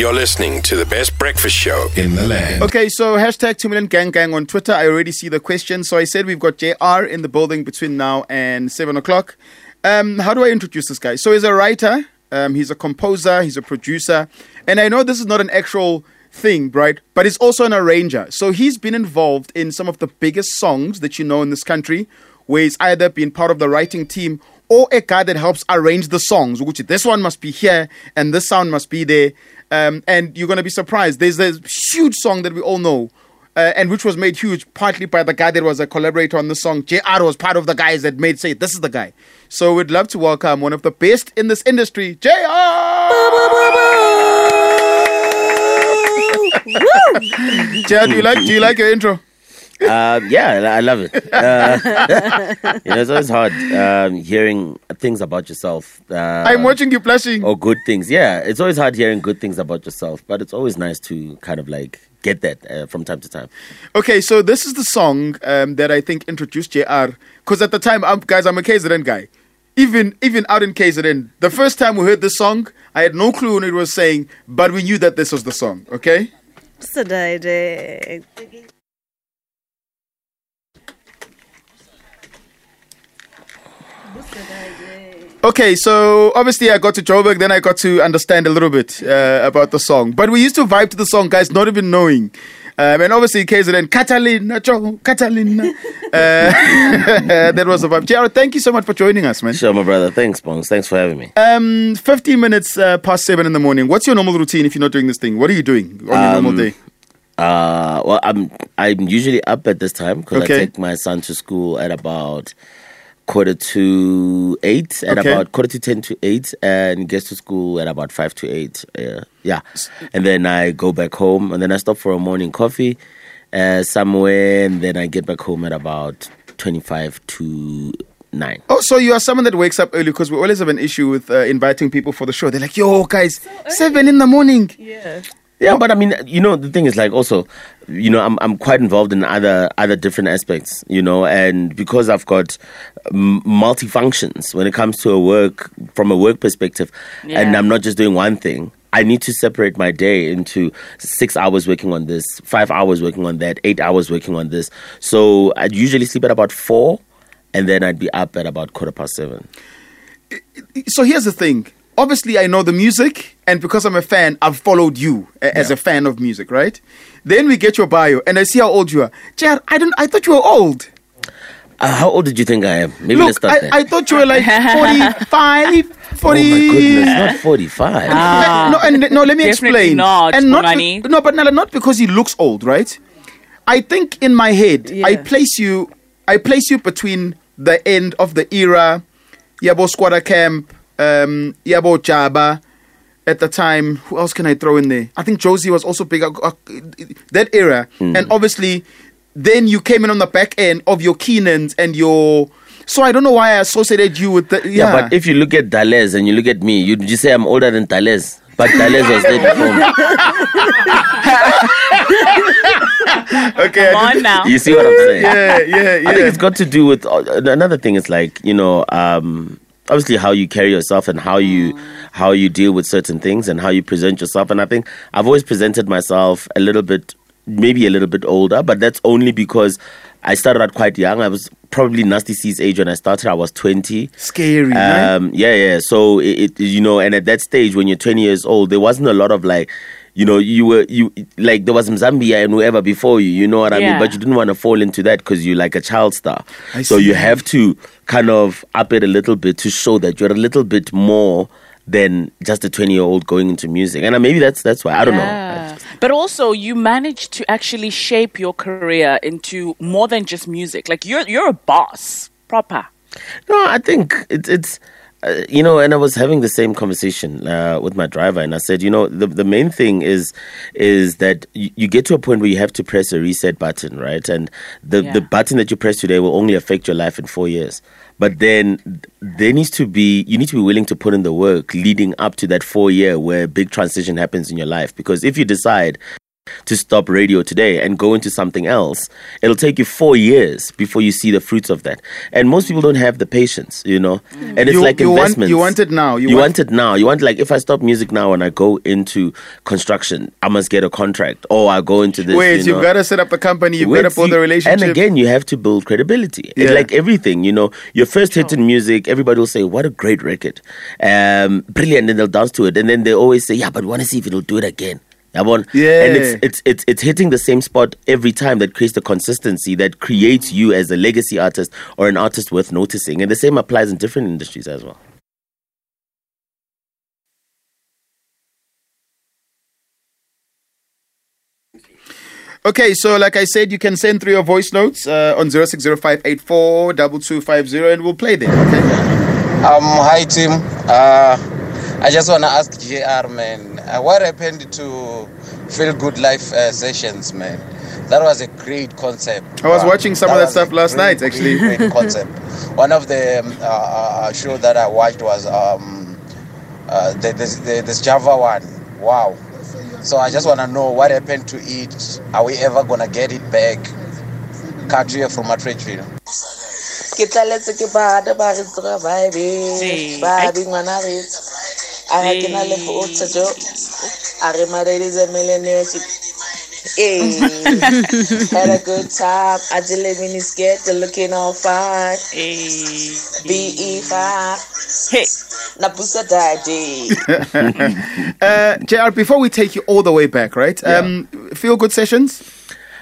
You're listening to the best breakfast show in the land. Okay, so hashtag 2 million gang gang on Twitter. I already see the question. So I said we've got JR in the building between now and 7 o'clock. Um, how do I introduce this guy? So he's a writer, um, he's a composer, he's a producer. And I know this is not an actual thing, right? But he's also an arranger. So he's been involved in some of the biggest songs that you know in this country, where he's either been part of the writing team or a guy that helps arrange the songs, which this one must be here and this sound must be there. Um, and you're going to be surprised. There's this huge song that we all know, uh, and which was made huge partly by the guy that was a collaborator on the song. JR was part of the guys that made say, This is the guy. So we'd love to welcome one of the best in this industry, JR! JR, do you like, do you like your intro? Uh, yeah, I love it. Uh, you know, it's always hard um, hearing things about yourself. Uh, I'm watching you blushing. Or good things. Yeah, it's always hard hearing good things about yourself, but it's always nice to kind of like get that uh, from time to time. Okay, so this is the song um, that I think introduced JR. Because at the time, I'm, guys, I'm a KZN guy. Even even out in KZN, the first time we heard this song, I had no clue when it was saying, but we knew that this was the song. Okay. So direct. Okay, so obviously I got to Joburg, then I got to understand a little bit uh, about the song. But we used to vibe to the song, guys, not even knowing. Um, and obviously, KZN, Catalina, Catalina. Uh, that was a vibe. JR, thank you so much for joining us, man. Sure, my brother. Thanks, Bongs. Thanks for having me. Um, 15 minutes uh, past 7 in the morning. What's your normal routine if you're not doing this thing? What are you doing on your normal day? Uh, well, I'm I'm usually up at this time because Okay. I take my son to school at about quarter to eight, at Okay. about quarter to ten to eight, and gets to school at about five to eight. Uh, yeah, and then I go back home, and then I stop for a morning coffee uh, somewhere, and then I get back home at about twenty-five to nine. Oh, so you are someone that wakes up early because we always have an issue with uh, inviting people for the show. They're like, yo, guys, 7 in the morning. Yeah. Yeah, but I mean, you know, the thing is like also, you know, I'm I'm quite involved in other other different aspects, you know, and because I've got m- multifunctions when it comes to a work from a work perspective, and I'm not just doing one thing. I need to separate my day into six hours working on this, five hours working on that, eight hours working on this. So I'd usually sleep at about four, and then I'd be up at about quarter past seven. so here's the thing. Obviously, I know the music, and because I'm a fan, I've followed you a- as Yeah. a fan of music, right? Then we get your bio, and I see how old you are. Jared, I don't. I thought you were old. Uh, how old did you think I am? Maybe let's Look, start I, there. I thought you were like 45, 40. oh my goodness, not forty-five. no, and no, let me Definitely explain. not, and not Bongani. be- no, but Nala, not because he looks old, right? I think in my head, I place you, I place you between the end of the era, Yabo Squatter Camp, um, Yabo Jaba. At the time, who else can I throw in there? I think Josie was also big. uh, uh, that era, and obviously, then you came in on the back end of your Kiernans and your. So I don't know why I associated you with the. Yeah, Yeah, but if you look at Dales and you look at me, you'd just say I'm older than Dales. But Dales was there before me. okay, I Come on now. You see what I'm saying? yeah, yeah, yeah. I think it's got to do with uh, another thing. Is like you know, um, obviously how you carry yourself and how you how you deal with certain things and how you present yourself. And I think I've always presented myself a little bit, maybe a little bit older, but that's only because I started out quite young. I was probably Nasty C's age when I started. I was twenty. scary. right? Um, yeah, yeah. So it, it, you know, and at that stage when you're 20 years old, there wasn't a lot of like, you know, you were you like there was Zambia and whoever before you. You know what I mean? But you didn't want to fall into that because you're like a child star. I so see. you have to kind of up it a little bit to show that you're a little bit more than just a 20 year old going into music. And uh, maybe that's that's why I don't know. Yeah. But also, you managed to actually shape your career into more than just music. Like you're you're a boss, proper. No, I think it's it's uh, you know, and I was having the same conversation uh, with my driver, and I said, you know, the the main thing is is that you, you get to a point where you have to press a reset button, right? And the Yeah. the button that you press today will only affect your life in four years. But then there needs to be you need to be willing to put in the work leading up to that four year where a big transition happens in your life. Because if you decide to stop radio today and go into something else, it'll take you four years before you see the fruits of that. And most people don't have the patience, you know. And it's You- like you want- you want it now. You You, want- want, it now. You want like if I stop music now and I go into construction, I must get a contract, or I go into this. Wait, you you've got to set up the company. You've got to Wait, build you- the relationship. And again, you have to build credibility. Yeah. It's like everything, you know, your first hit in music, everybody will say, What a great record. Um, brilliant. And they'll dance to it. And then they always say, Yeah, but we want to see if it'll do it again. Yabon? Yeah. And it's, it's it's it's hitting the same spot every time that creates the consistency that creates you as a legacy artist or an artist worth noticing. And the same applies in different industries as well. Okay, so like I said, you can send through your voice notes uh, on 0605842250 and we'll play them, okay? Um, hi team. Uh, I just wanna ask JR, man, uh, what happened to Feel Good Life uh, sessions, man? That was a great concept. I was watching some of that stuff last great, night, actually. Great, great concept. One of the um, uh, uh, show that I watched was um, uh, the, the, the, this Java one. Wow. So I just wanna know what happened to it. Are we ever gonna get it back? Katria from Matredville. ke tlaletse ke bana ba re tsoga vibe Ee, ba ai- bi ngwana re a ga ke na le go tsejo a re maredi is a millionaire Hey, had a good time. I did live in his get looking all fine. Hey. BE five. Hey. Napusa daddy. Uh, JR, before we take you all the way back, right? Um, feel good sessions?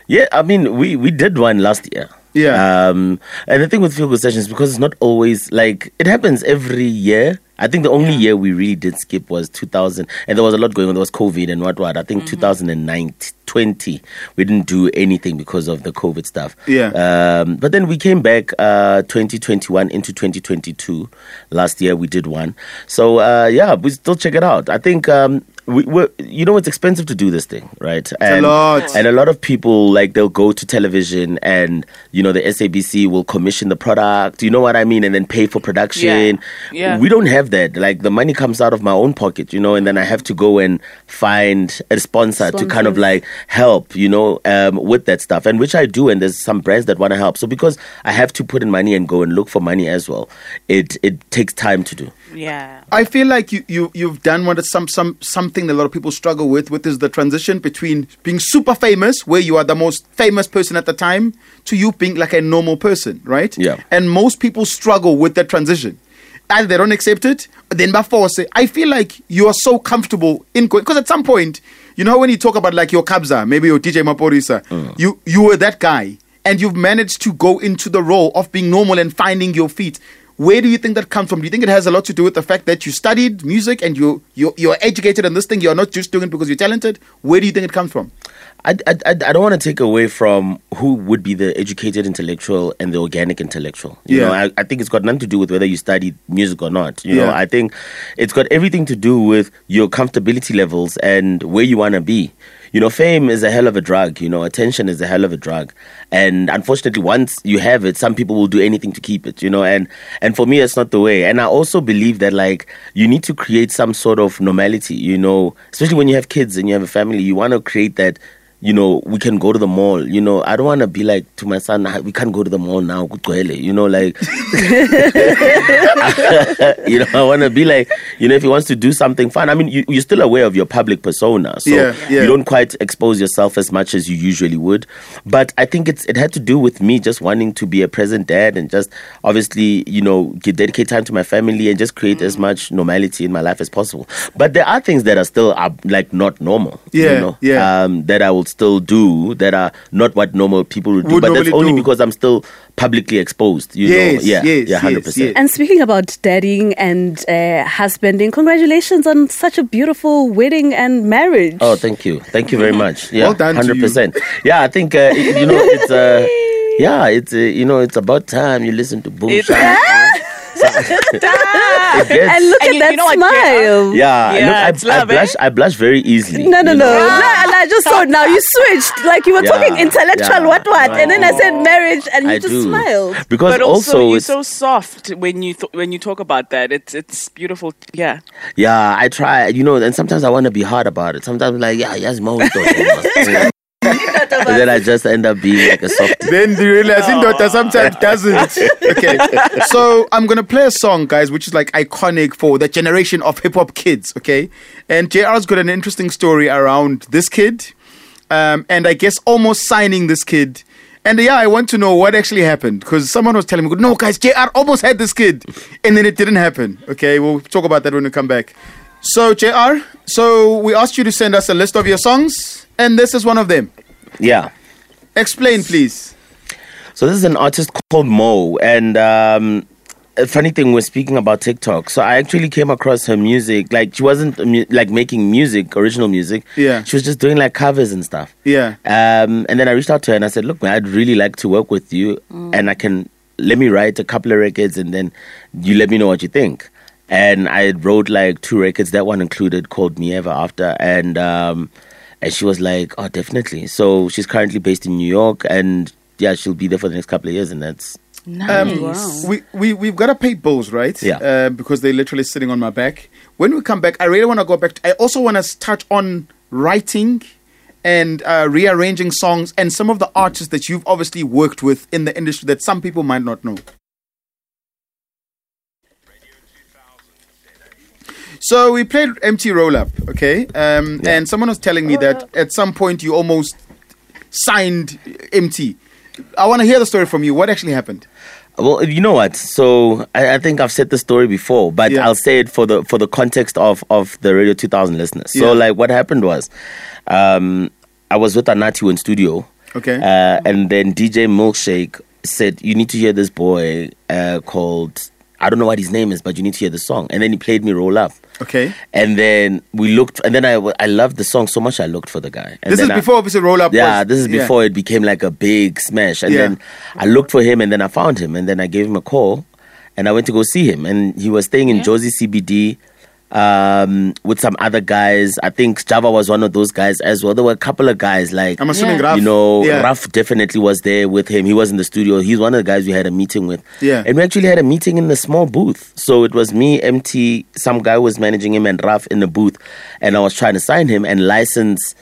Yeah, I mean, we, we did one last year. Yeah. Um, and the thing with Feel Good Sessions, because it's not always like it happens every year. I think the only year we really did skip was 2000, and there was a lot going on. There was COVID and what what. I think 2009, 20, we didn't do anything because of the COVID stuff. Yeah. Um, but then we came back uh, 2021 into 2022. Last year we did one. So uh, yeah, we still check it out. I think um, we, we're, you know, it's expensive to do this thing, right? a lot. And a lot of people like they'll go to television and you know the SABC will commission the product. You know what I mean? And then pay for production. Yeah. Yeah. We don't have that. Like the money comes out of my own pocket, you know, and then I have to go and find a sponsor to kind of like help, you know, um, with that stuff. And which I do. And there's some brands that want to help. So because I have to put in money and go and look for money as well, it it takes time to do. Yeah. I feel like you, you you've done what is some some something that a lot of people struggle with, which is the transition between being super famous, where you are the most famous person at the time, to you being like a normal person, right? Yeah. And most people struggle with that transition. Either they don't accept it, or then by force. I feel like you are so comfortable in going because at some point, you know when you talk about like your Kabza, maybe your DJ Maphorisa, mm. you you were that guy, and you've managed to go into the role of being normal and finding your feet. Where do you think that comes from? Do you think it has a lot to do with the fact that you studied music and you you you're educated in this thing? You're not just doing it because you're talented. Where do you think it comes from? I, I, I don't want to take away from who would be the educated intellectual and the organic intellectual. You Yeah. know, I, I think it's got nothing to do with whether you studied music or not. You know, Yeah. I think it's got everything to do with your comfortability levels and where you want to be. You know, fame is a hell of a drug. You know, attention is a hell of a drug. And unfortunately, once you have it, some people will do anything to keep it. You know, and and for me, it's not the way. And I also believe that like you need to create some sort of normality. You know, especially when you have kids and you have a family, you want to create that you know, we can go to the mall. You know, I don't want to be like to my son, "Ah, we can't go to the mall now. You know, like, you know, I want to be like, you know, if he wants to do something fun. I mean, you, you're still aware of your public persona, so Yeah, yeah. you don't quite expose yourself as much as you usually would. But I think it's it had to do with me just wanting to be a present dad and just obviously, you know, dedicate time to my family and just create as much normality in my life as possible. But there are things that are still uh, like not normal. Yeah, you know, yeah. um, that I will still do that are not what normal people would do. Would but that's only do. because I'm still publicly exposed. You Yes, know, yeah, yes, yeah, hundred yes, percent. yes. And speaking about daddying and uh, husbanding, congratulations on such a beautiful wedding and marriage. Oh, thank you, thank you very much. Yeah, Well done hundred percent. Yeah, I think uh, you know it's uh, yeah, it's uh, you know it's about time you listen to boom. It's- Shaka. It gets- and look And at you- that you know what, smile. yeah, Yeah, look, I, I eh? blush. I blush very easily. No, no, you no. know. La, la, just saw now you switched. Like you were Yeah, talking intellectual, yeah. what what, and then I said marriage, and you I just do. smiled. Because But also, also, you're so soft when you th- when you talk about that. It's it's beautiful. Yeah. yeah, I try, you know, and sometimes I want to be hard about it. Sometimes I'm like, yeah, yes, mo ito. and then I just end up being like a soft. Then you realize Indota sometimes doesn't. Okay. So I'm gonna play a song, guys, which is like iconic for the generation of hip hop kids, okay? And JR's got an interesting story around this kid. Um, and I guess almost signing this kid. And yeah, I want to know what actually happened because someone was telling me, no, guys, JR almost had this kid. And then it didn't happen. Okay, we'll talk about that when we come back. So, JR, so we asked you to send us a list of your songs, and this is one of them. Yeah. Explain, please. So this is an artist called Mo, and um, a funny thing, we're speaking about TikTok. So I actually came across her music. Like she wasn't mu- like making music, original music. Yeah. She was just doing like covers and stuff. Yeah. Um, and then I reached out to her and I said, "Look, man, I'd really like to work with you, and I can let me write a couple of records, and then you let me know what you think." And I wrote like two records. That one included "Called Me Ever After," and um, and she was like, "Oh, definitely." So she's currently based in New York, and yeah, she'll be there for the next couple of years, and that's Nice. We, we, we've got to pay bills, right? Yeah. Uh, because they're literally sitting on my back. When we come back, I really want to go back. To, I also want to touch on writing and uh, rearranging songs and some of the artists that you've obviously worked with in the industry that some people might not know. So we played Emtee Roll Up, okay? Um, Yeah. And someone was telling me that at some point you almost signed Emtee. I want to hear the story from you. What actually happened? Well, you know what? So I, I think I've said the story before, but Yeah. I'll say it for the for the context of of the Radio 2000 listeners. Yeah. So like, what happened was, um, I was with Anatu in studio, Okay. uh, and then DJ Milkshake said, "You need to hear this boy uh, called I don't know what his name is, but you need to hear the song." And then he played me "Roll Up." Okay. And then we looked, and then I, I loved the song so much I looked for the guy. And This is then I- before obviously roll up. yeah, was- this is yeah. before it became like a big smash. And Yeah. then I looked for him and then I found him and then I gave him a call and I went to go see him. And he was staying in Jozi CBD um, with some other guys. I think Java was one of those guys as well. There were a couple of guys like I'm assuming Yeah. Raf. you know, yeah. Raf definitely was there with him. He was in the studio. He's one of the guys we had a meeting with. Yeah. And we actually had a meeting in the small booth. So it was me, Emtee, some guy was managing him, and Raf in the booth. And I was trying to sign him and license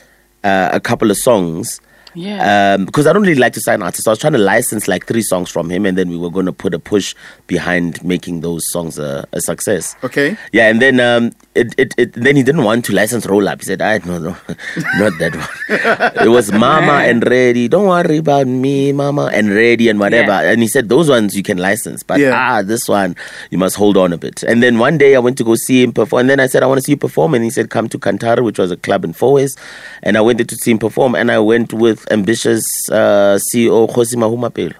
uh, a couple of songs. Yeah. Um, because I don't really like to sign artists. I was trying to license like three songs from him, and then we were going to put a push behind making those songs a, a success. Okay. Yeah, and then um, it, it, it then he didn't want to license roll up. He said, "I no no, not that one. it was Mama and Ready. Don't worry about me, Mama and Ready and whatever." Yeah. And he said those ones you can license, but Yeah. ah, this one you must hold on a bit. And then one day I went to go see him perform, and then I said, "I want to see you perform," and he said, "Come to Kantara, which was a club in Fourways," and I went there to see him perform, and I went with Ambitiouz uh, CEO Kgosi Mahumapelo.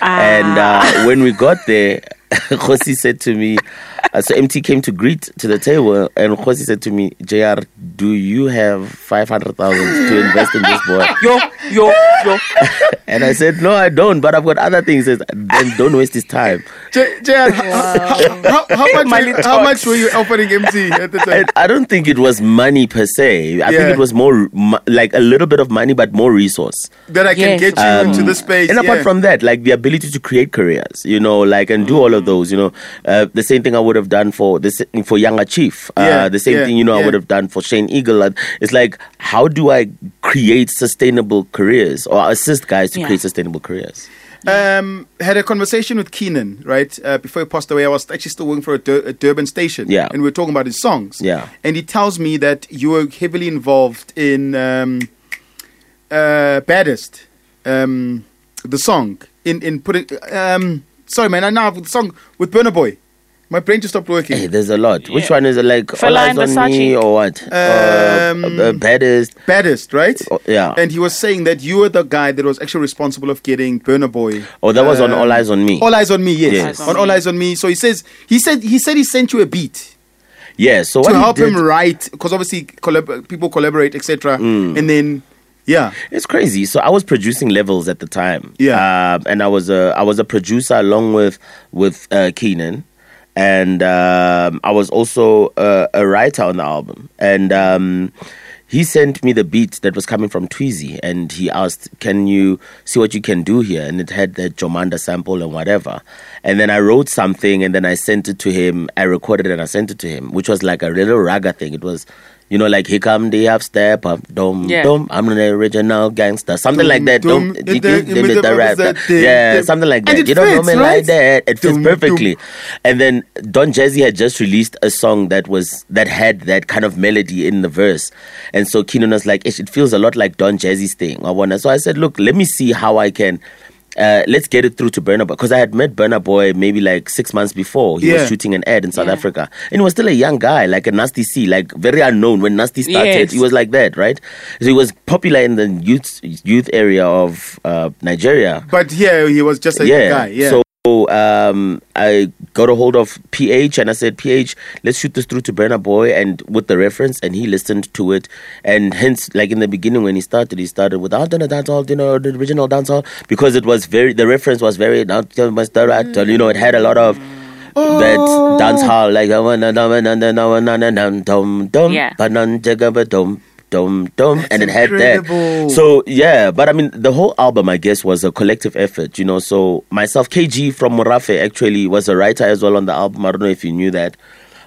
And uh, when we got there, Kgosi said to me, uh, so Emtee came to greet to the table, and Kgosi said to me, JR, do you have 500,000 to invest in this boy? yo, yo, yo. And I said, no, I don't, but I've got other things. Says, then don't waste his time. J- Jan, how, how, how much? Money How much were you offering Emtee at the time? I, I don't think it was money per se. I Yeah. think it was more like a little bit of money, but more resource. that I can Yes. get you into the space. Um, And apart yeah. from that, like the ability to create careers, you know, like and do all of those, you know, uh, the same thing I would have done for this for Yanga Chief. Uh, Yeah, the same yeah, thing, you know, I would have done for Shane Eagle. It's like, how do I create sustainable careers or assist guys to Yeah. create sustainable careers? um, had a conversation with Kiernan right uh, before he passed away. I was actually still working for a, Dur- a Durban station, Yeah. and we were talking about his songs. Yeah. and he tells me that you were heavily involved in um, uh, "Baddest," um, the song in in putting. Um, sorry, man, I now have the song with Burna Boy. My brain just stopped working. Hey, there's a lot. Which one is it like? Fela All Eyes on me or what? Um, uh, uh, baddest. Baddest, right? Oh, yeah. And he was saying that you were the guy that was actually responsible of getting Burna Boy. Oh, that was on um, All Eyes on Me. All eyes on me, yes. Yes. On all eyes on me. So he says he said he said he sent you a beat yeah. So to what he help did- him write because obviously collab- people collaborate, etc. Mm. And then yeah, It's crazy. So I was producing levels at the time. Yeah. Um, and I was a I was a producer along with with uh, Kiernan, and um, I was also uh, a writer on the album. And um, he sent me the beat that was coming from Tweezy, and he asked, "Can you see what you can do here?" And it had the Jomanda sample and whatever. And then I wrote something, and then I sent it to him. I recorded it and I sent it to him, which was like a little raga thing. It was. You know, like here come the up step up, dum Yeah. dum. I'm an original gangster, something Dum, like that. dum, Dum, the- rap, the- the- yeah, something like that. it You don't know me right? like that. It fits perfectly. And then Don Jazzy had just released a song that was that had that kind of melody in the verse, and so Kiernan was like, "It feels a lot like Don Jazzy's thing." I wanna. So I said, "Look, let me see how I can." Uh, let's get it through to Burna Boy because I had met Burna Boy maybe like six months before. He Yeah. was shooting an ad in South Yeah. Africa, and he was still a young guy, like a Nasty C, like very unknown when Nasty started. Yes. He was like that, right? So he was popular in the youth youth area of uh, Nigeria, But yeah, he was just a yeah. guy. Yeah. So um, I got a hold of PH and I said, PH, let's shoot this through to Burna Boy and with the reference, and he listened to it. And hence, like in the beginning when he started, he started with "Out on the dance hall," you know, the original dance hall, because it was very the reference was very you know, it had a lot of. That dance hall like Yeah. Dum dum and it had that. so yeah but i mean the whole album i guess was a collective effort you know? So myself kg from morafe actually was a writer as well on the album. I don't know if you knew that.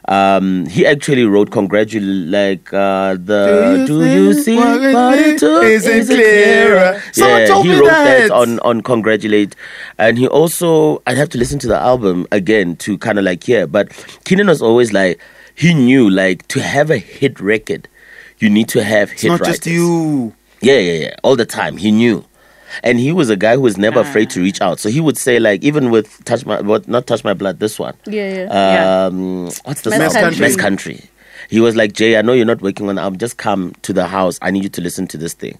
Um, he actually wrote congratulate like uh, the do you, see what it what it took? isn't Is it clearer? Someone yeah told he me wrote that. that. on on congratulate. And he also i'd have to listen to the album again to kind of like hear but kiernan was always like he knew like to have a hit record you need to have it's hit not writers. just you. Yeah, yeah, yeah. All the time. He knew. And he was a guy who was never afraid to reach out. So he would say, like, even with Touch My what not Touch My Blood, this one. Yeah, yeah. Um what's the Mass? Country. Mass Country. He was like, Jay, I know you're not working on the album. Just come to the house. I need you to listen to this thing.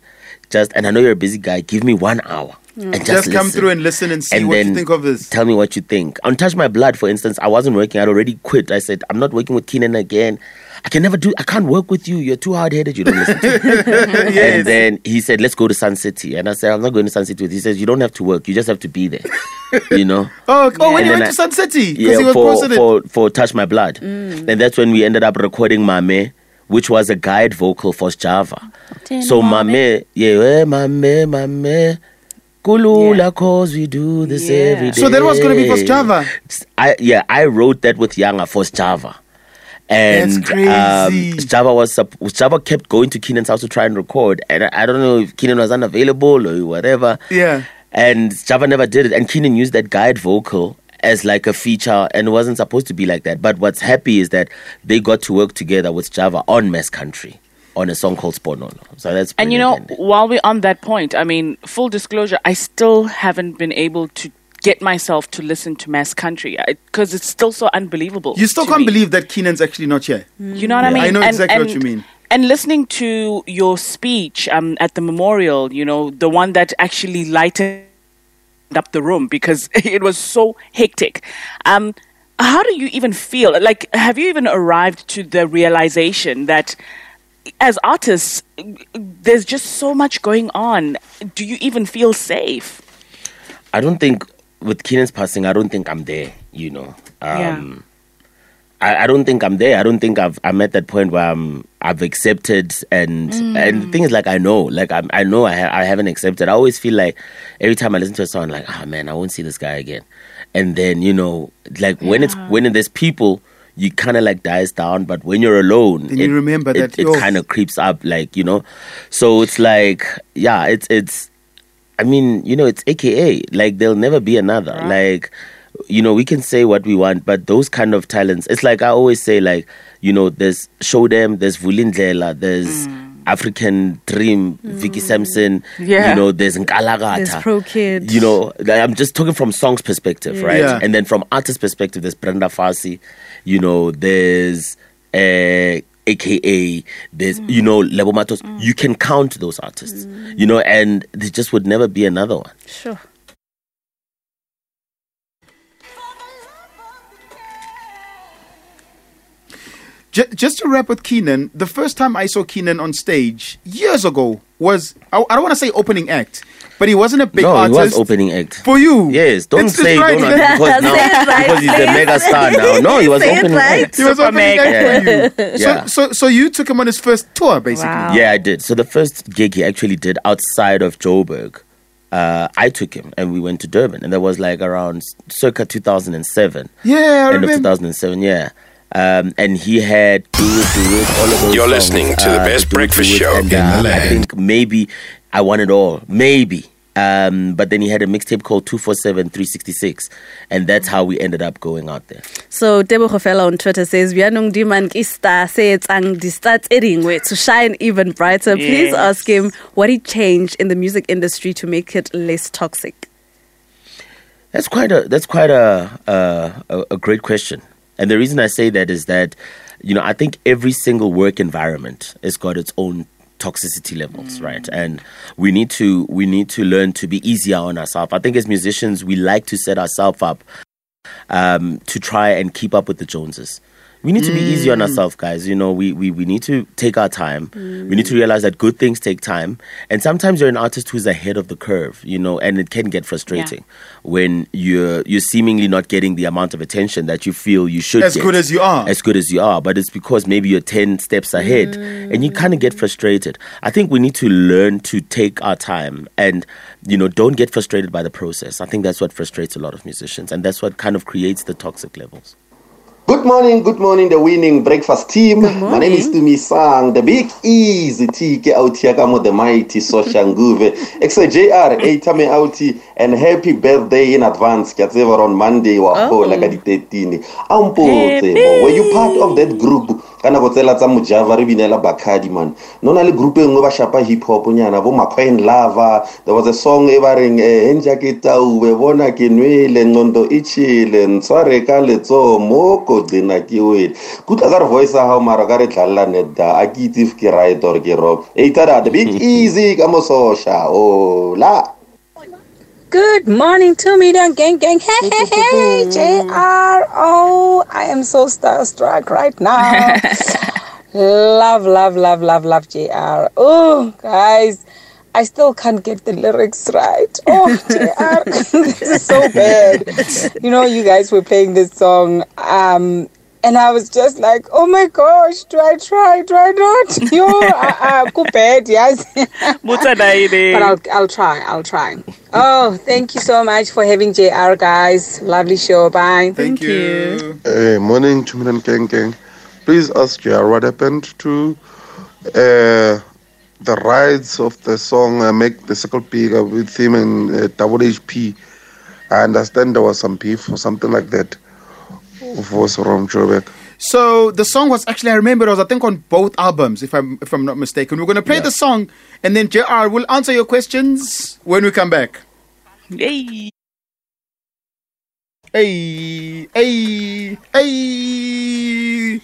Just and I know you're a busy guy. Give me one hour. And just, Just, come through and listen and see And what you think of this. Tell me what you think. On Touch My Blood, for instance, I wasn't working. I'd already quit. I said, I'm not working with Kiernan again. I can never do. I can't work with you. You're too hard headed. You don't listen to me. yes. And then he said, "Let's go to Sun City." And I said, "I'm not going to Sun City. He says, "You don't have to work. You just have to be there." you know. oh, oh when And you went I- to Sun City because Yeah, he was for for for Touch My Blood, and that's when we ended up recording Mame, which was a guide vocal for Java. So Mame, yeah, eh, Mame, Mame. Kulula, cause we do this Yeah. every day. So that was gonna be for Java? I yeah, I wrote that with Yanga for Java. And That's crazy. Um, Java was sup- Java kept going to Kiernan's house to try and record, and I, I don't know if Kiernan was unavailable or whatever. Yeah. And Java never did it, and Kiernan used that guide vocal as like a feature, and it wasn't supposed to be like that. But what's happy is that they got to work together with Java on Mass Country on a song called Sponono. So that's And you know, brilliant. while we're on that point, I mean, full disclosure, I still haven't been able to get myself to listen to Mass Country because it's still so unbelievable. You still can't me. believe that Kiernan's actually not here. You know what I mean? I know And- exactly what you mean. And listening to your speech um, at the memorial, you know, the one that actually lightened up the room because it was so hectic. Um, how do you even feel? Like, have you even arrived to the realization that as artists, there's just so much going on? Do you even feel safe? I don't think with Kiernan's passing, I don't think I'm there. You know, um, I, I don't think I'm there. I don't think I've I'm at that point where I'm I've accepted and and the thing is like I know like I'm, I know I ha- I haven't accepted. I always feel like every time I listen to a song, like ah man, I won't see this guy again. And then you know, like when it's when there's people. You kind of like dies down, but when you're alone, Then you remember it, that, it yo. kind of creeps up, like you know. So it's like, yeah, it's it's I mean, you know, it's AKA. Like, there'll never be another. Like, you know, we can say what we want, but those kind of talents, it's like I always say, like, you know, there's Show Them, there's Vulindlela, there's African Dream, Vicky Sampson, Yeah. you know, there's Nkalakatha. There's Pro Kid. You know, I'm just talking from songs perspective, right? Yeah. And then from artist perspective, there's Brenda Fassie, you know, there's uh, AKA, there's, you mm. know, Lebo Mathosa. Mm. You can count those artists, mm. you know, and there just would never be another one. Sure. J- just to wrap with Kiernan, the first time I saw Kiernan on stage years ago was I, I don't want to say opening act, but he wasn't a big no, artist. he was opening act. For you? Yes, don't It's say just right. don't because now Say it right, because he's say a it mega star now. No, he was Say it opening right. act. He was Super opening mega. act for you. Yeah. So, so, so you took him on his first tour, basically. Wow. Yeah, I did. So the first gig he actually did outside of Joburg, uh, I took him and we went to Durban, and that was like around circa 2007, Yeah, I end of 2007. Yeah. Um, and he had do it, do it, all of those You're songs, listening to the uh, best Do It, breakfast Do It, show and, in uh, the I land. think maybe I want it all, maybe. Um, but then he had a mixtape called 247 366, and that's how we ended up going out there. So Tebogo Fela on Twitter says, "Bianong diman ki star se etsang di star tse dingwe to shine even brighter. Please Yes. ask him what he changed in the music industry to make it less toxic." That's quite a that's quite a, a a a great question, and the reason I say that is that you know I think every single work environment has got its own toxicity levels, right? And we need to we need to learn to be easier on ourselves. I think as musicians, we like to set ourselves up um, to try and keep up with the Joneses. We need to be easy on mm. ourselves, guys. You know, we, we, we need to take our time. We need to realize that good things take time. And sometimes you're an artist who's ahead of the curve, you know, and it can get frustrating when you're you're seemingly not getting the amount of attention that you feel you should As get. good as you are. As good as you are. But it's because maybe you're 10 steps ahead and you kind of get frustrated. I think we need to learn to take our time and, you know, don't get frustrated by the process. I think that's what frustrates a lot of musicians. And that's what kind of creates the toxic levels. Good morning, good morning, the winning breakfast team. My name is Tumi Sang, the big easy tike out here, kamo the mighty Soshanguve. Exa JR, eitame outi, and happy birthday in advance. Ke a tseba on Monday wa Oh. di 13. A were you part of that group? Ka nako tsela tsa mojava re binela bacardi man. No na le group e nngwe ba shapa hip hop nyana bo macoin lava. There was a song e ba reng eh henja ke taube bona ke nwele nqondo e chile ntshware ka letso mo kodina ke wele. Kutla ka re voice ya hao mara ka re tlalela nedda a ke itse if ke right or ke wrong. E itara the big easy ka mososha ola Good morning to me, then gang gang. Hey, hey, hey, JR. Oh, I am so starstruck right now. love, love, love, love, love JR. Oh, guys, I still can't get the lyrics right. Oh, JR, this is so bad. You know, you guys were playing this song, um, and I was just like, oh my gosh, do I try? Do I not? Yo, uh, uh, bad, yes. But I'll, I'll try. I'll try. Oh, thank you so much for having JR, guys. Lovely show. Bye. Thank, you. Hey, morning, Chuminan Gang Gang. Please ask JR what happened to uh, the rights of the song uh, Make the Circle Bigger with him and uh, Double HP. I understand there was some beef or something like that. Was from Joburg. So the song was actually I remember it was I think on both albums if I'm if I'm not mistaken. We're gonna play the song and then JR will answer your questions when we come back. Yay. Hey, hey, hey.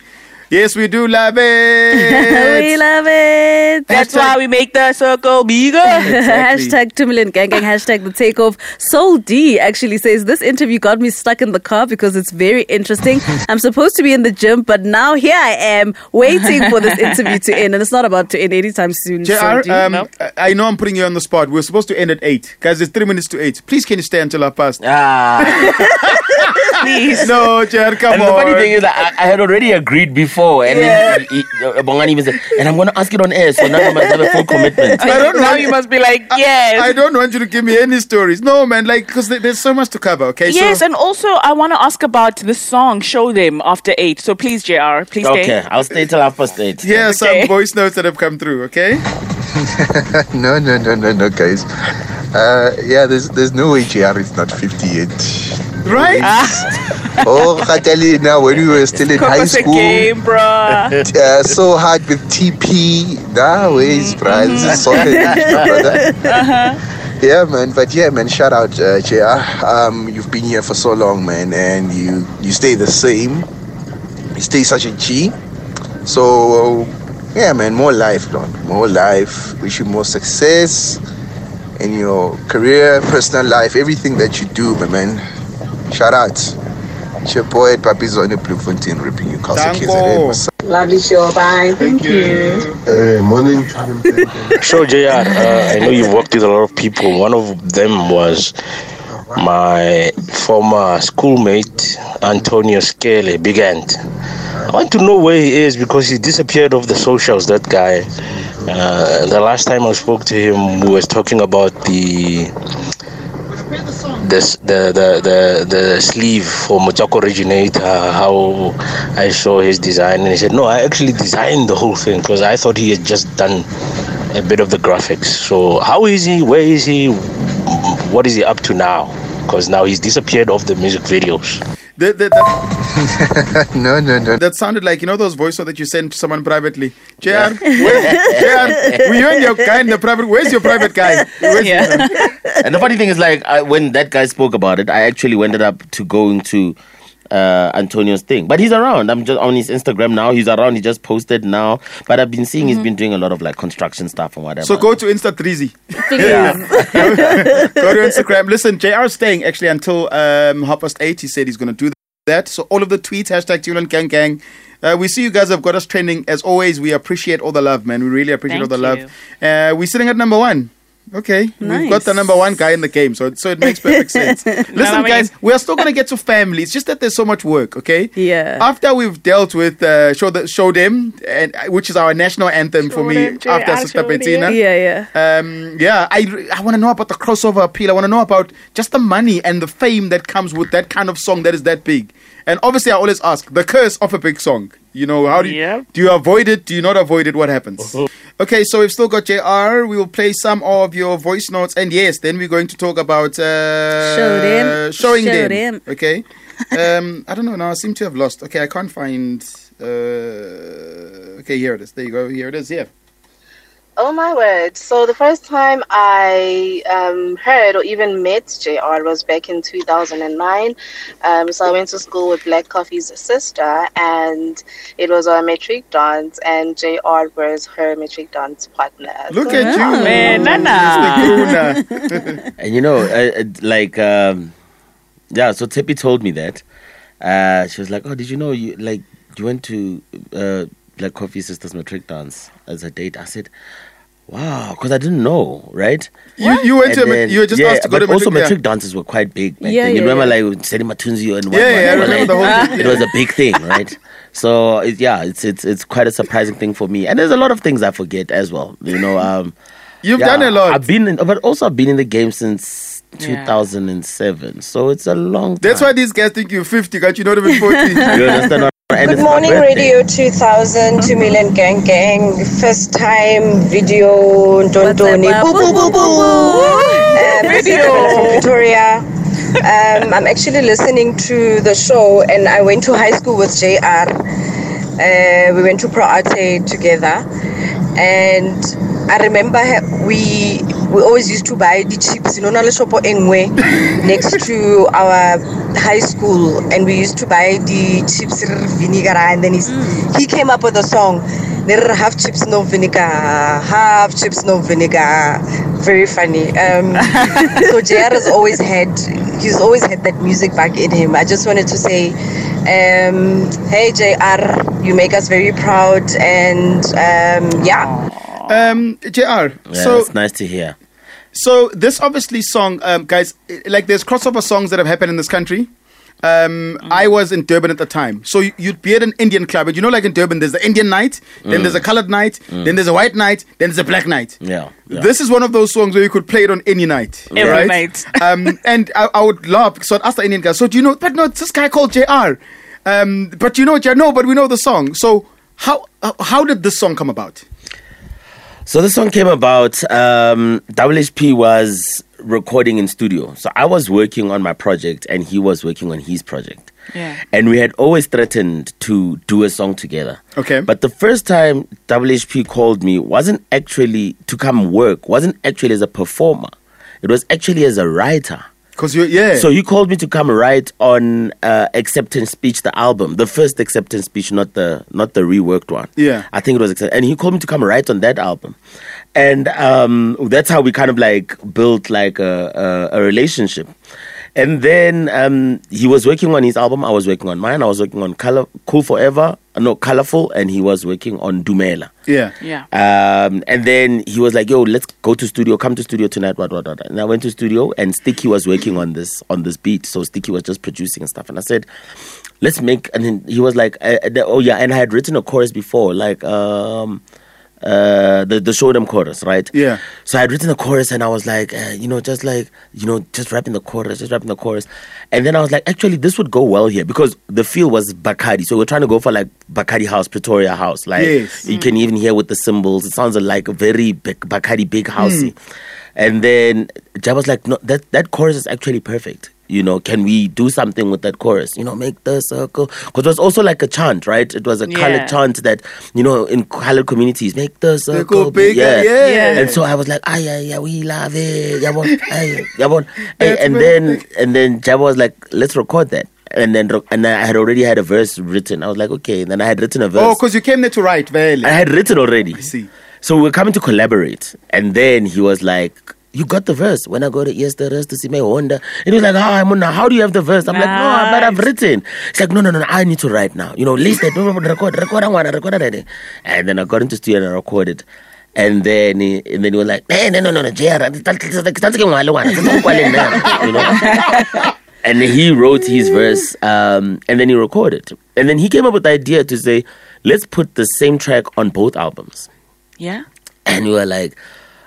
Yes, we do love it. we love it. That's why we make the circle bigger. Exactly. hashtag two million gang gang. Hashtag the takeoff. Soul D actually says this interview got me stuck in the car because it's very interesting. I'm supposed to be in the gym, but now here I am waiting for this interview to end, and it's not about to end anytime soon. JR, Soul D. um, I- I know I'm putting you on the spot. We're supposed to end at 8. Guys, it's 3 minutes to 8. Please, can you stay until half past? Ah. Please. No, JR, come And on. the funny thing is, I, I had already agreed before, and then he, he, uh, Bongani even said, and I'm going to ask it on air, so now you must have a full commitment. I don't now want- you must be like, yes. I don't want you to give me any stories. No, man, like, because there's so much to cover, okay? Yes, so, and also I want to ask about the song "Show Them" after eight. So please, Jr. Please stay. Okay, I'll stay till half past eight. Yeah, Okay. some voice notes that have come through, okay? no, no, no, no, no, guys. Uh, yeah, there's there's no way JR is not 58. Right? oh, Khatali, now when we were still in high school, game, bruh. uh, so hard with TP. Nah, ways, bruh. This is solid, brother. Yeah, man. But yeah, man. Shout out, uh, JR. Um, you've been here for so long, man, and you you stay the same. You stay such a G. So yeah, man. More life, Don. More life. Wish you more success in your career, personal life, everything that you do, my man. Shout out. It's your boy, Papi Zone Bloemfontein, ripping you, Castle Danko. KZN. What's up? Lovely show. Bye. Thank, you. Hey, morning. So, JR, uh, I know you've worked with a lot of people. One of them was my former schoolmate, Antonio Scale, Big Ant. I want to know where he is because he disappeared off the socials, that guy. Uh, the last time I spoke to him, we was talking about the the, the, the, the, sleeve for Motswako Originator, how I saw his design, and he said, No, I actually designed the whole thing because I thought he had just done a bit of the graphics. So, how is he? Where is he? What is he up to now? Because now he's disappeared off the music videos. The, the, the, no, no, no. that sounded like you know those voice notes that you send to someone privately. JR, where, JR, we heard your guy in the private. Where's your private guy? Where's Yeah. And the funny thing is, like, I, when that guy spoke about it, I actually ended up to going to uh, Antonio's thing. But he's around. I'm just on his Instagram now. He's around. He just posted now. But I've been seeing he's been doing a lot of like construction stuff and whatever. So go to Insta 3 Yeah. go to Instagram. Listen, JR is staying actually until um, half past eight. He said he's going to do that. So all of the tweets, hashtag Tulan Gang Gang. Uh, we see you guys have got us trending. As always, we appreciate all the love, man. We really appreciate all the Thank love. Uh, we're sitting at number one. Okay, we've got the number one guy in the game, so it- so it makes perfect sense. Listen, I mean- guys, we are still gonna get to family. It's just that there's so much work. Okay, Yeah. After we've dealt with uh, show the show them, and which is our national anthem for me Them, after Sister show. Bettina. Yeah, yeah. Um, yeah, I, I want to know about the crossover appeal. I want to know about just the money and the fame that comes with that kind of song that is that big. And obviously, I always ask the curse of a big song. You know, how do you, Yeah. do you avoid it? Do you not avoid it? What happens? Okay, so we've still got JR. We will play some of your voice notes. And yes, then we're going to talk about uh, Show them. Showing Show them. them. Okay. um, I don't know now. I seem to have lost. Okay, I can't find. Uh, okay, here it is. There you go. Here it is. Here. Oh my word. So the first time I um, heard or even met JR was back in 2009. Um, so I went to school with Black Coffee's sister and it was a matric dance and JR was her matric dance partner. Look So- at you, Man, Mr. Kuna. And you know, uh, uh, like, um, yeah. So Tepi told me that. Uh, she was like, "Oh, did you know you like you went to uh, Black Coffee Sisters Matric Dance as a date?" I said, "Wow," because I didn't know, right? You, you went And to a, you were just yeah, asked to go but to also matric- matric dances were quite big back Yeah, then. You yeah, remember yeah. like Sedi Matunzio and Yeah, yeah, I whatnot, remember the whole thing. It was a big thing, right? So it, yeah, it's it's it's quite a surprising thing for me, and there's a lot of things I forget as well. You know, um, You've yeah, done a lot. I've been, in, but also I've been in the game since Yeah. 2007, so it's a long. That's why these guys think you're 50, can't you not even 40? You understand? And Good morning. Radio 2000, 2 million gang gang. First time video, Ntontoni. What's up, Boo, boo, boo, boo. Um, this Video. Ellen from Pretoria. Um, I'm actually listening to the show, and I went to high school with JR. Uh, we went to Pro Arte together, and I remember we we always used to buy the chips in Onale Shopo Engwe next to our high school, and we used to buy the chips vinegar, and then he's, he came up with a song. There are half chips no vinegar, half chips no vinegar. Very funny. Um, so JR has always had, he's always had that music back in him. I just wanted to say, um, hey JR, you make us very proud, and um, yeah. um, JR, Yeah, so it's nice to hear. So this obviously song, um, guys, like there's crossover songs that have happened in this country. Um, I was in Durban at the time, so you- you'd be at an Indian club, and you know, like in Durban, there's the Indian night, then there's a colored night, then there's a white night, then there's a black night. Yeah, yeah. This is one of those songs where you could play it on any night. Every right? night. um, and I, I would laugh. So I'd ask the Indian guy, so do you know, but no, it's this guy called JR. Um, but you know JR? No, but we know the song. So how, how- how did this song come about? So this song came about. Um, HHP was recording in studio, so I was working on my project, and he was working on his project. Yeah. And we had always threatened to do a song together. Okay. But the first time HHP called me wasn't actually to come work. wasn't actually as a performer. It was actually as a writer. Because you, yeah. So he called me to come write on uh, acceptance speech, the album, the first acceptance speech, not the not the reworked one. Yeah. I think it was, and he called me to come write on that album, and um, that's how we kind of like built like a, a, a relationship. And then um, he was working on his album. I was working on mine. I was working on Color, Cool Forever, no, Colorful, and he was working on Dumela. Yeah. Yeah. Um, and then he was like, "Yo, let's go to studio. Come to studio tonight." What, what, what? And I went to studio, and Sticky was working on this on this beat. So Sticky was just producing and stuff. And I said, "Let's make." And then he was like, uh, "Oh yeah," and I had written a chorus before, like um, uh, the the Shodom chorus, right? Yeah. So I had written a chorus, and I was like, uh, you know, just like you know, just rapping the chorus, just rapping the chorus. And then I was like, actually, this would go well here because the feel was Bacardi. So we're trying to go for like Bacardi House, Pretoria House, like Yes. you can even hear with the cymbals. It sounds like a very big Bacardi big housey. And then Jab was like, no, that that chorus is actually perfect. You know, can we do something with that chorus? You know, make the circle. Because it was also like a chant, right? It was a Yeah. colored chant that, you know, in colored communities, make the circle bigger, yeah. Yeah. And so I was like, ah, yeah, yeah, we love it. Yabon, ay, yabon. Ay, and then and then Jab was like, let's record that. And then and I had already had a verse written. I was like, okay. And then I had written a verse. Oh, because you came there to write, Vele. I had written already. see. So we were coming to collaborate. And then he was like, You got the verse. When I go to yes, the rest to see my Honda. it was like, How I'm how do you have the verse? I'm like, No, but I've written. It's like, No, no, no, I need to write now. You know, list it, record, record, I want to record it. And then I got into studio and I recorded. And then he, and then he was like, Hey, no, no, no, no, JR, you know. and he wrote his verse um, and then he recorded and then he came up with the idea to say let's put the same track on both albums Yeah. and we were like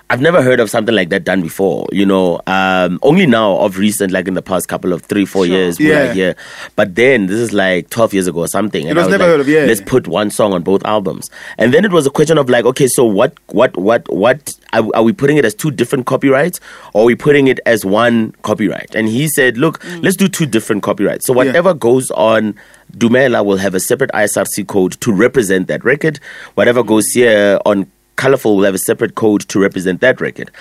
i've never heard of something like that done before you know um, only now of recent like in the past couple of three four years we're Yeah. like here but then this is like 12 years ago or something It and I was never like, heard of, yeah. let's put one song on both albums. And then it was a question of like okay so what what what what are, are we putting it as two different copyrights or are we putting it as one copyright? And he said look let's do two different copyrights. So whatever goes on Dumela will have a separate ISRC code to represent that record. Whatever goes here on Colorful will have a separate code to represent that record.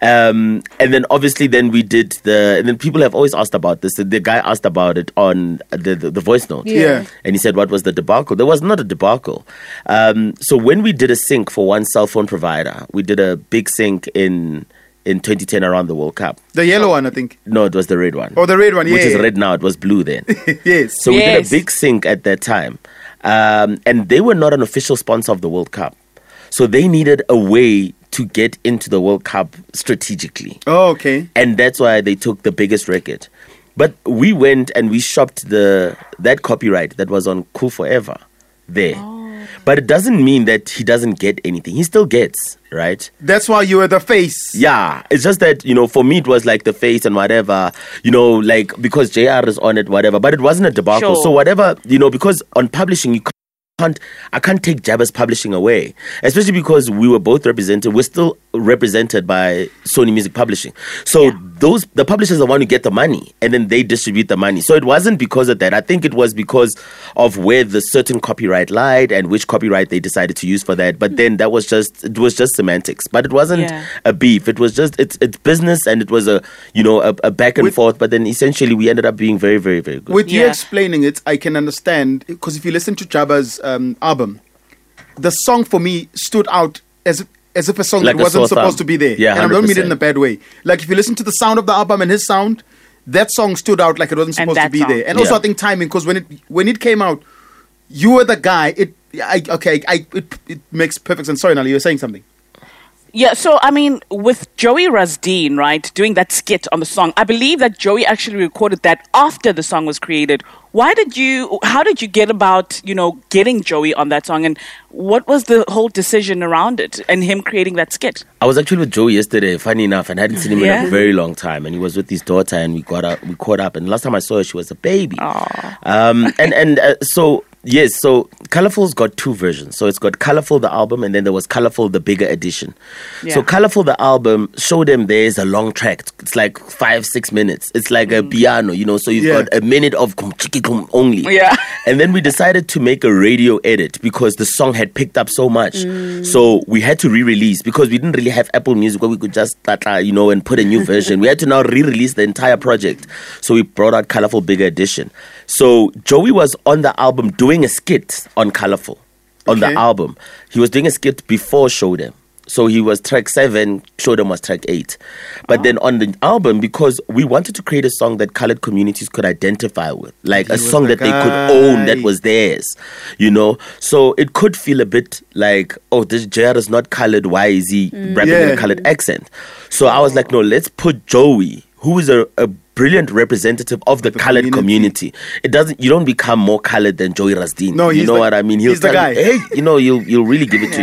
Um, and then obviously then we did the, and then people have always asked about this. The guy asked about it on the, the, the voice note. Yeah. Yeah. And he said, what was the debacle? There was not a debacle. Um, so when we did a sync for one cell phone provider, we did a big sync in, in 2010 around the World Cup. The yellow one, I think. No, it was the red one. Oh, the red one, Which is red now. It was blue then. yes. So we did a big sync at that time. Um, and they were not an official sponsor of the World Cup. So they needed a way to get into the World Cup strategically. Oh, okay. And that's why they took the biggest record. But we went and we shopped the that copyright that was on Colorful there. Oh. But it doesn't mean that he doesn't get anything. He still gets, right? That's why you were the face. Yeah, it's just that you know, for me, it was like the face and whatever, you know, like because JR is on it, whatever. But it wasn't a debacle. Sure. So whatever, you know, because on publishing, you can't, I can't take Jabba's publishing away, especially because we were both represented. We're still represented by Sony Music Publishing. So those the publishers are the one who get the money, and then they distribute the money. So it wasn't because of that. I think it was because of where the certain copyright lied and which copyright they decided to use for that. But then that was just it was just semantics. But it wasn't Yeah. a beef. It was just it's it's business, and it was a you know a, a back and forth. But then essentially we ended up being very very very good. With you explaining it, I can understand because if you listen to Jabba's um, album, the song for me stood out as as if a song Like that a wasn't supposed thumb. to be there. Yeah, and I don't mean it in a bad way. Like if you listen to the sound of the album and his sound, that song stood out like it wasn't supposed to be song. there. And also I think timing because when it when it came out, you were the guy. It I, okay, I it, it makes perfect sense. Sorry, Nali, you were saying something. Yeah, so I mean, with Joey Rasdien, right, doing that skit on the song, I believe that Joey actually recorded that after the song was created. Why did you? How did you get about you know getting Joey on that song, and what was the whole decision around it and him creating that skit? I was actually with Joey yesterday, funny enough, and I hadn't seen him in a very long time. And he was with his daughter, and we got up, we caught up. And last time I saw her, she was a baby. Um, and and uh, so yes, so Colorful's got two versions. So it's got Colorful the album, and then there was Colorful the bigger edition. So Colorful the album showed them there's a long track. It's like five six minutes. It's like a mm. piano, you know. So you've Yeah. got a minute of kum chiki kum only. Yeah. And then we decided to make a radio edit because the song had picked up so much. Mm. So we had to re-release because we didn't really have Apple Music where we could just you know, and put a new version. we had to now re-release the entire project. So we brought out Colorful Bigger Edition. So Joey was on the album doing a skit on Colorful. On Okay. the album. He was doing a skit before Show Them. So he was track seven, Show Them was track eight. But then on the album, because we wanted to create a song that colored communities could identify with, like a song the that they could own that was theirs, you know? So it could feel a bit like, oh, this JR is not colored. Why is he rapping in a colored accent? So I was like, no, let's put Joey, who is a, a brilliant representative of the, colored community. It doesn't. You don't become more colored than Joey Rasdien. No, you know the- what I mean. He'll he's the tell you, guy. hey, you know, you'll you'll really give it to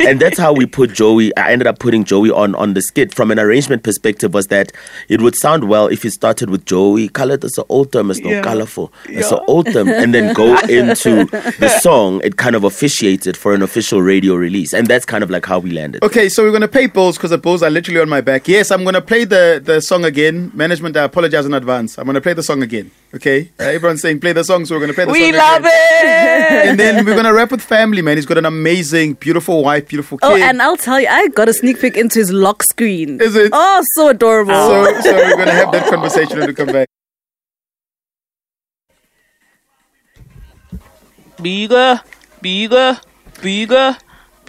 you. and that's how we put Joey. I ended up putting Joey on on the skit from an arrangement perspective. Was that it would sound well if it started with Joey colored as an old term, it's not Yeah. colorful, it's an old term, and then go into the song. It kind of officiated for an official radio release, and that's kind of like how we landed. Okay, so we're gonna pay balls because the balls are literally on my back. Yes, I'm gonna play the the song again. Management, I apologize in advance. I'm gonna play the song again. Okay, uh, everyone's saying play the song, so we're gonna play the We song. We love again. it. And then we're gonna wrap with family, man. He's got an amazing, beautiful wife, beautiful kid. Oh, and I'll tell you, I got a sneak peek into his lock screen. Is it? Oh, so adorable. so, so we're gonna have that conversation when we come back. Bigger, bigger, bigger, bigger.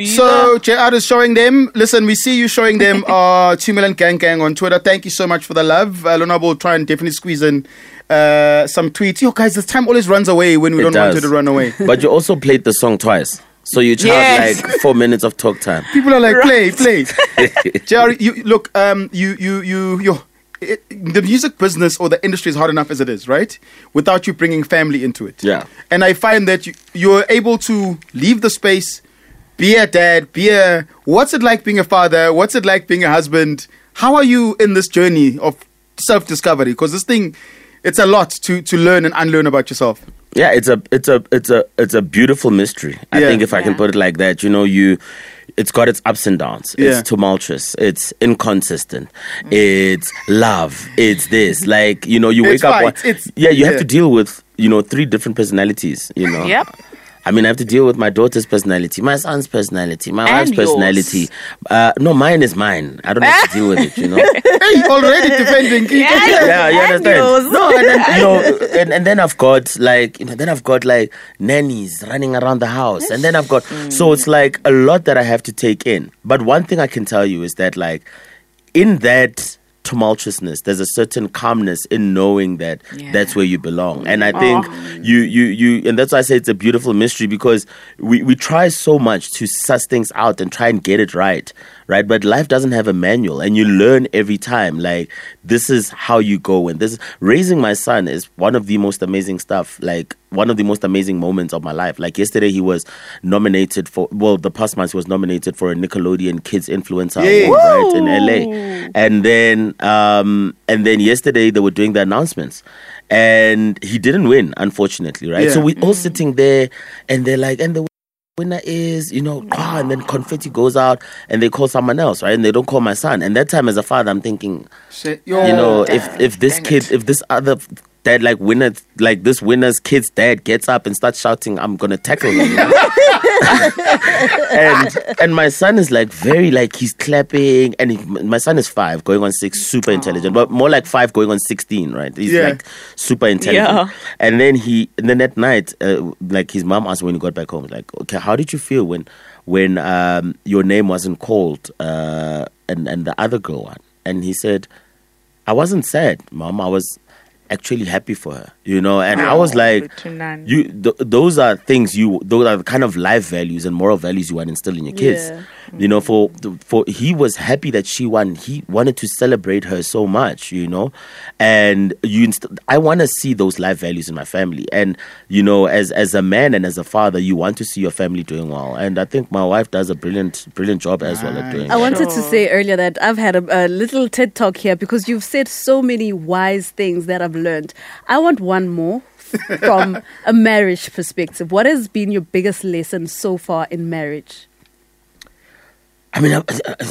So JR is showing them. Listen, we see you showing them uh two million gang gang on Twitter. Thank you so much for the love. Uh, Lona will try and definitely squeeze in uh some tweets. Yo guys, this time always runs away when we It don't want it to run away. But you also played the song twice. So you charge Yes. like four minutes of talk time. People are like, play, play. JR, you look, um, you, you, you, you. It, the music business or the industry is hard enough as it is, right? Without you bringing family into it. Yeah. And I find that you, you're able to leave the space, be a dad, be a. What's it like being a father? What's it like being a husband? How are you in this journey of self discovery? Because this thing, it's a lot to, to learn and unlearn about yourself. Yeah, it's a it's a it's a it's a beautiful mystery. I Yeah. think if I can put it like that, you know, you it's got its ups and downs. Yeah. It's tumultuous. It's inconsistent. It's love. It's this. Like, you know, you It's wake up fights. one- It's- Yeah, you have to deal with, you know, three different personalities, you know. Yep. I mean, I have to deal with my daughter's personality, my son's personality, my And wife's yours. personality. Uh, no, mine is mine. I don't have to deal with it, you know. hey, already defending. yeah, you understand. No, and then you know, and, and then I've got like you know, then I've got like nannies running around the house, and then I've got so it's like a lot that I have to take in. But one thing I can tell you is that like in that tumultuousness. There's a certain calmness in knowing that that's where you belong. And i think oh. you you you and that's why i say it's a beautiful mystery because we we try so much to suss things out and try and get it right right? But life doesn't have a manual and you learn every time like this is how you go and this raising my son is one of the most amazing stuff like one of the most amazing moments of my life. Like yesterday he was nominated for well the past month he was nominated for a nickelodeon kids influencer Yay. award right in la and then um and then yesterday they were doing the announcements and he didn't win unfortunately right? So Yeah. we all sitting there and they're like and the winner is you know ah, and then confetti goes out and they call someone else right? And they don't call my son. And that time as a father i'm thinking Shit, you know if if this kid if this other dad like winner like this winner's kid's dad gets up and starts shouting i'm gonna tackle him. You and and my son is like very like he's clapping and he, my son is five going on six super intelligent but more like five going on 16 right? He's Yeah. like super intelligent. Yeah. and then he and then at night uh, like his mom asked when he got back home like okay how did you feel when when um your name wasn't called uh and and the other girl won? And he said i wasn't sad mom. I was actually happy for her you know and i was like you th- those are things you those are the kind of life values and moral values you want to instill in your kids. Yeah. you know for mm-hmm. for he was happy that she won he wanted to celebrate her so much you know? And you inst- i want to see those life values in my family. And you know as as a man and as a father you want to see your family doing well. And i think my wife does a brilliant brilliant job as well at doing I that. wanted to say earlier that I've had a, a little TED talk here because you've said so many wise things that I've learned. I want one more from a marriage perspective. What has been your biggest lesson so far in marriage? I mean, I,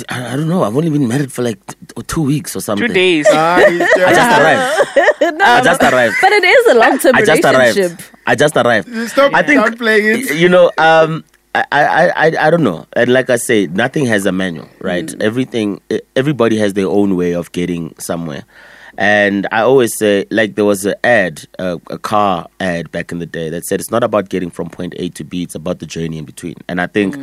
I, I don't know. I've only been married for like t- two weeks or something. Two days. I just arrived. no, I just arrived. But it is a long term I just relationship. arrived. I just arrived. Stop, I think stop playing it. you know. Um, I, I, I, I don't know. And like I say, nothing has a manual, right? Mm. Everything, everybody has their own way of getting somewhere. And I always say, like, there was an ad, a, a car ad back in the day that said it's not about getting from point A to B, it's about the journey in between. And I think,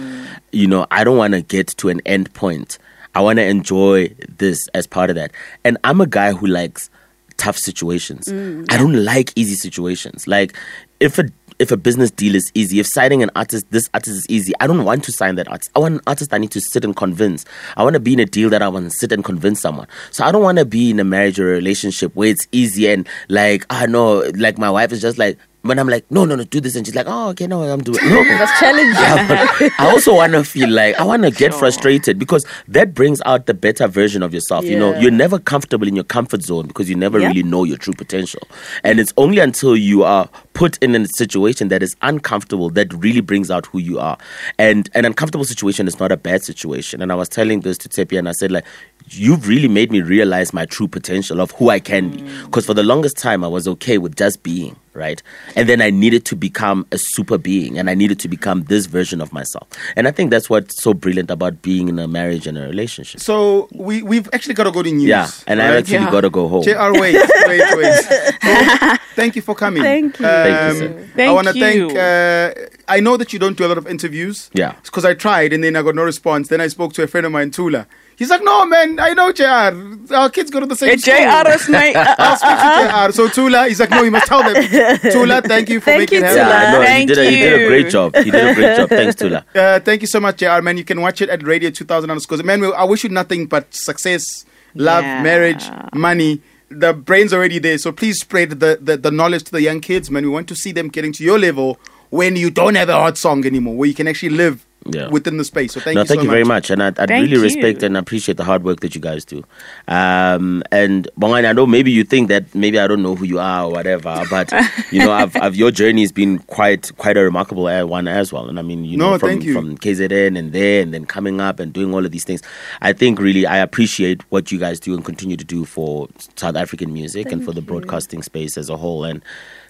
you know, I don't want to get to an end point. I want to enjoy this as part of that. And I'm a guy who likes tough situations. Mm. I don't like easy situations. Like if a if a business deal is easy, if signing an artist, this artist is easy, I don't want to sign that artist. I want an artist I need to sit and convince. I want to be in a deal that I want to sit and convince someone. So I don't want to be in a marriage or a relationship where it's easy and like, ah, I know, like my wife is just like, when I'm like, no, no, no, do this, and she's like, oh, okay, no, I'm doing. No, That's challenging. yeah, I also want to feel like I want to get frustrated because that brings out the better version of yourself. You know, you're never comfortable in your comfort zone because you never Yeah. really know your true potential. And it's only until you are put in a situation that is uncomfortable that really brings out who you are. And an uncomfortable situation is not a bad situation. And I was telling this to Tepi and I said, like, you've really made me realize my true potential of who I can be. Because for the longest time, I was okay with just being, right? And then I needed to become a super being and I needed to become this version of myself. And I think that's what's so brilliant about being in a marriage and a relationship. So we we've actually got to go to news. Yeah, and I right? actually gotta go home. JR, wait, wait, wait. So, thank you for coming. Thank you. Um, Thank you, sir. I Thank want to you. thank. Uh, I know that you don't do a lot of interviews. Yeah. Because I tried and then I got no response. Then I spoke to a friend of mine, Tula. He's like, no, man, I know JR. Our kids go to the same Hey, school. JR is my- I'll speak to JR. So Tula, he's like, no, you must tell them. Tula, thank you for Thank making you, it Tula. happen. no, he did, a, he did a great job. He did a great job. Thanks, Tula. Uh, thank you so much, JR, man. You can watch it at Radio 2000 underscores. Man, I wish you nothing but success, love, Yeah. marriage, money. The brain's already there. So please spread the, the, the knowledge to the young kids, man. We want to see them getting to your level when you don't have a hot song anymore, where you can actually live Yeah. within the space. So thank no, you thank so you much. very much, and I, I Thank really you. respect and appreciate the hard work that you guys do. Um, and Bongani, I know maybe you think that maybe I don't know who you are or whatever, but you know, I've, I've your journey has been quite quite a remarkable uh, one as well. And I mean, you know, from thank you. from KZN and there, and then coming up and doing all of these things. I think really I appreciate what you guys do and continue to do for South African music and for the broadcasting space as a whole, and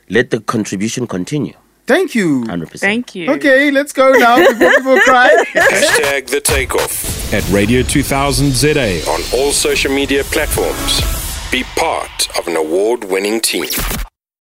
let the contribution continue. Thank you. Hundred percent. Thank you. Okay, let's go now before people cry. Hashtag the takeoff at Radio 2000 ZA on all social media platforms. Be part of an award winning team.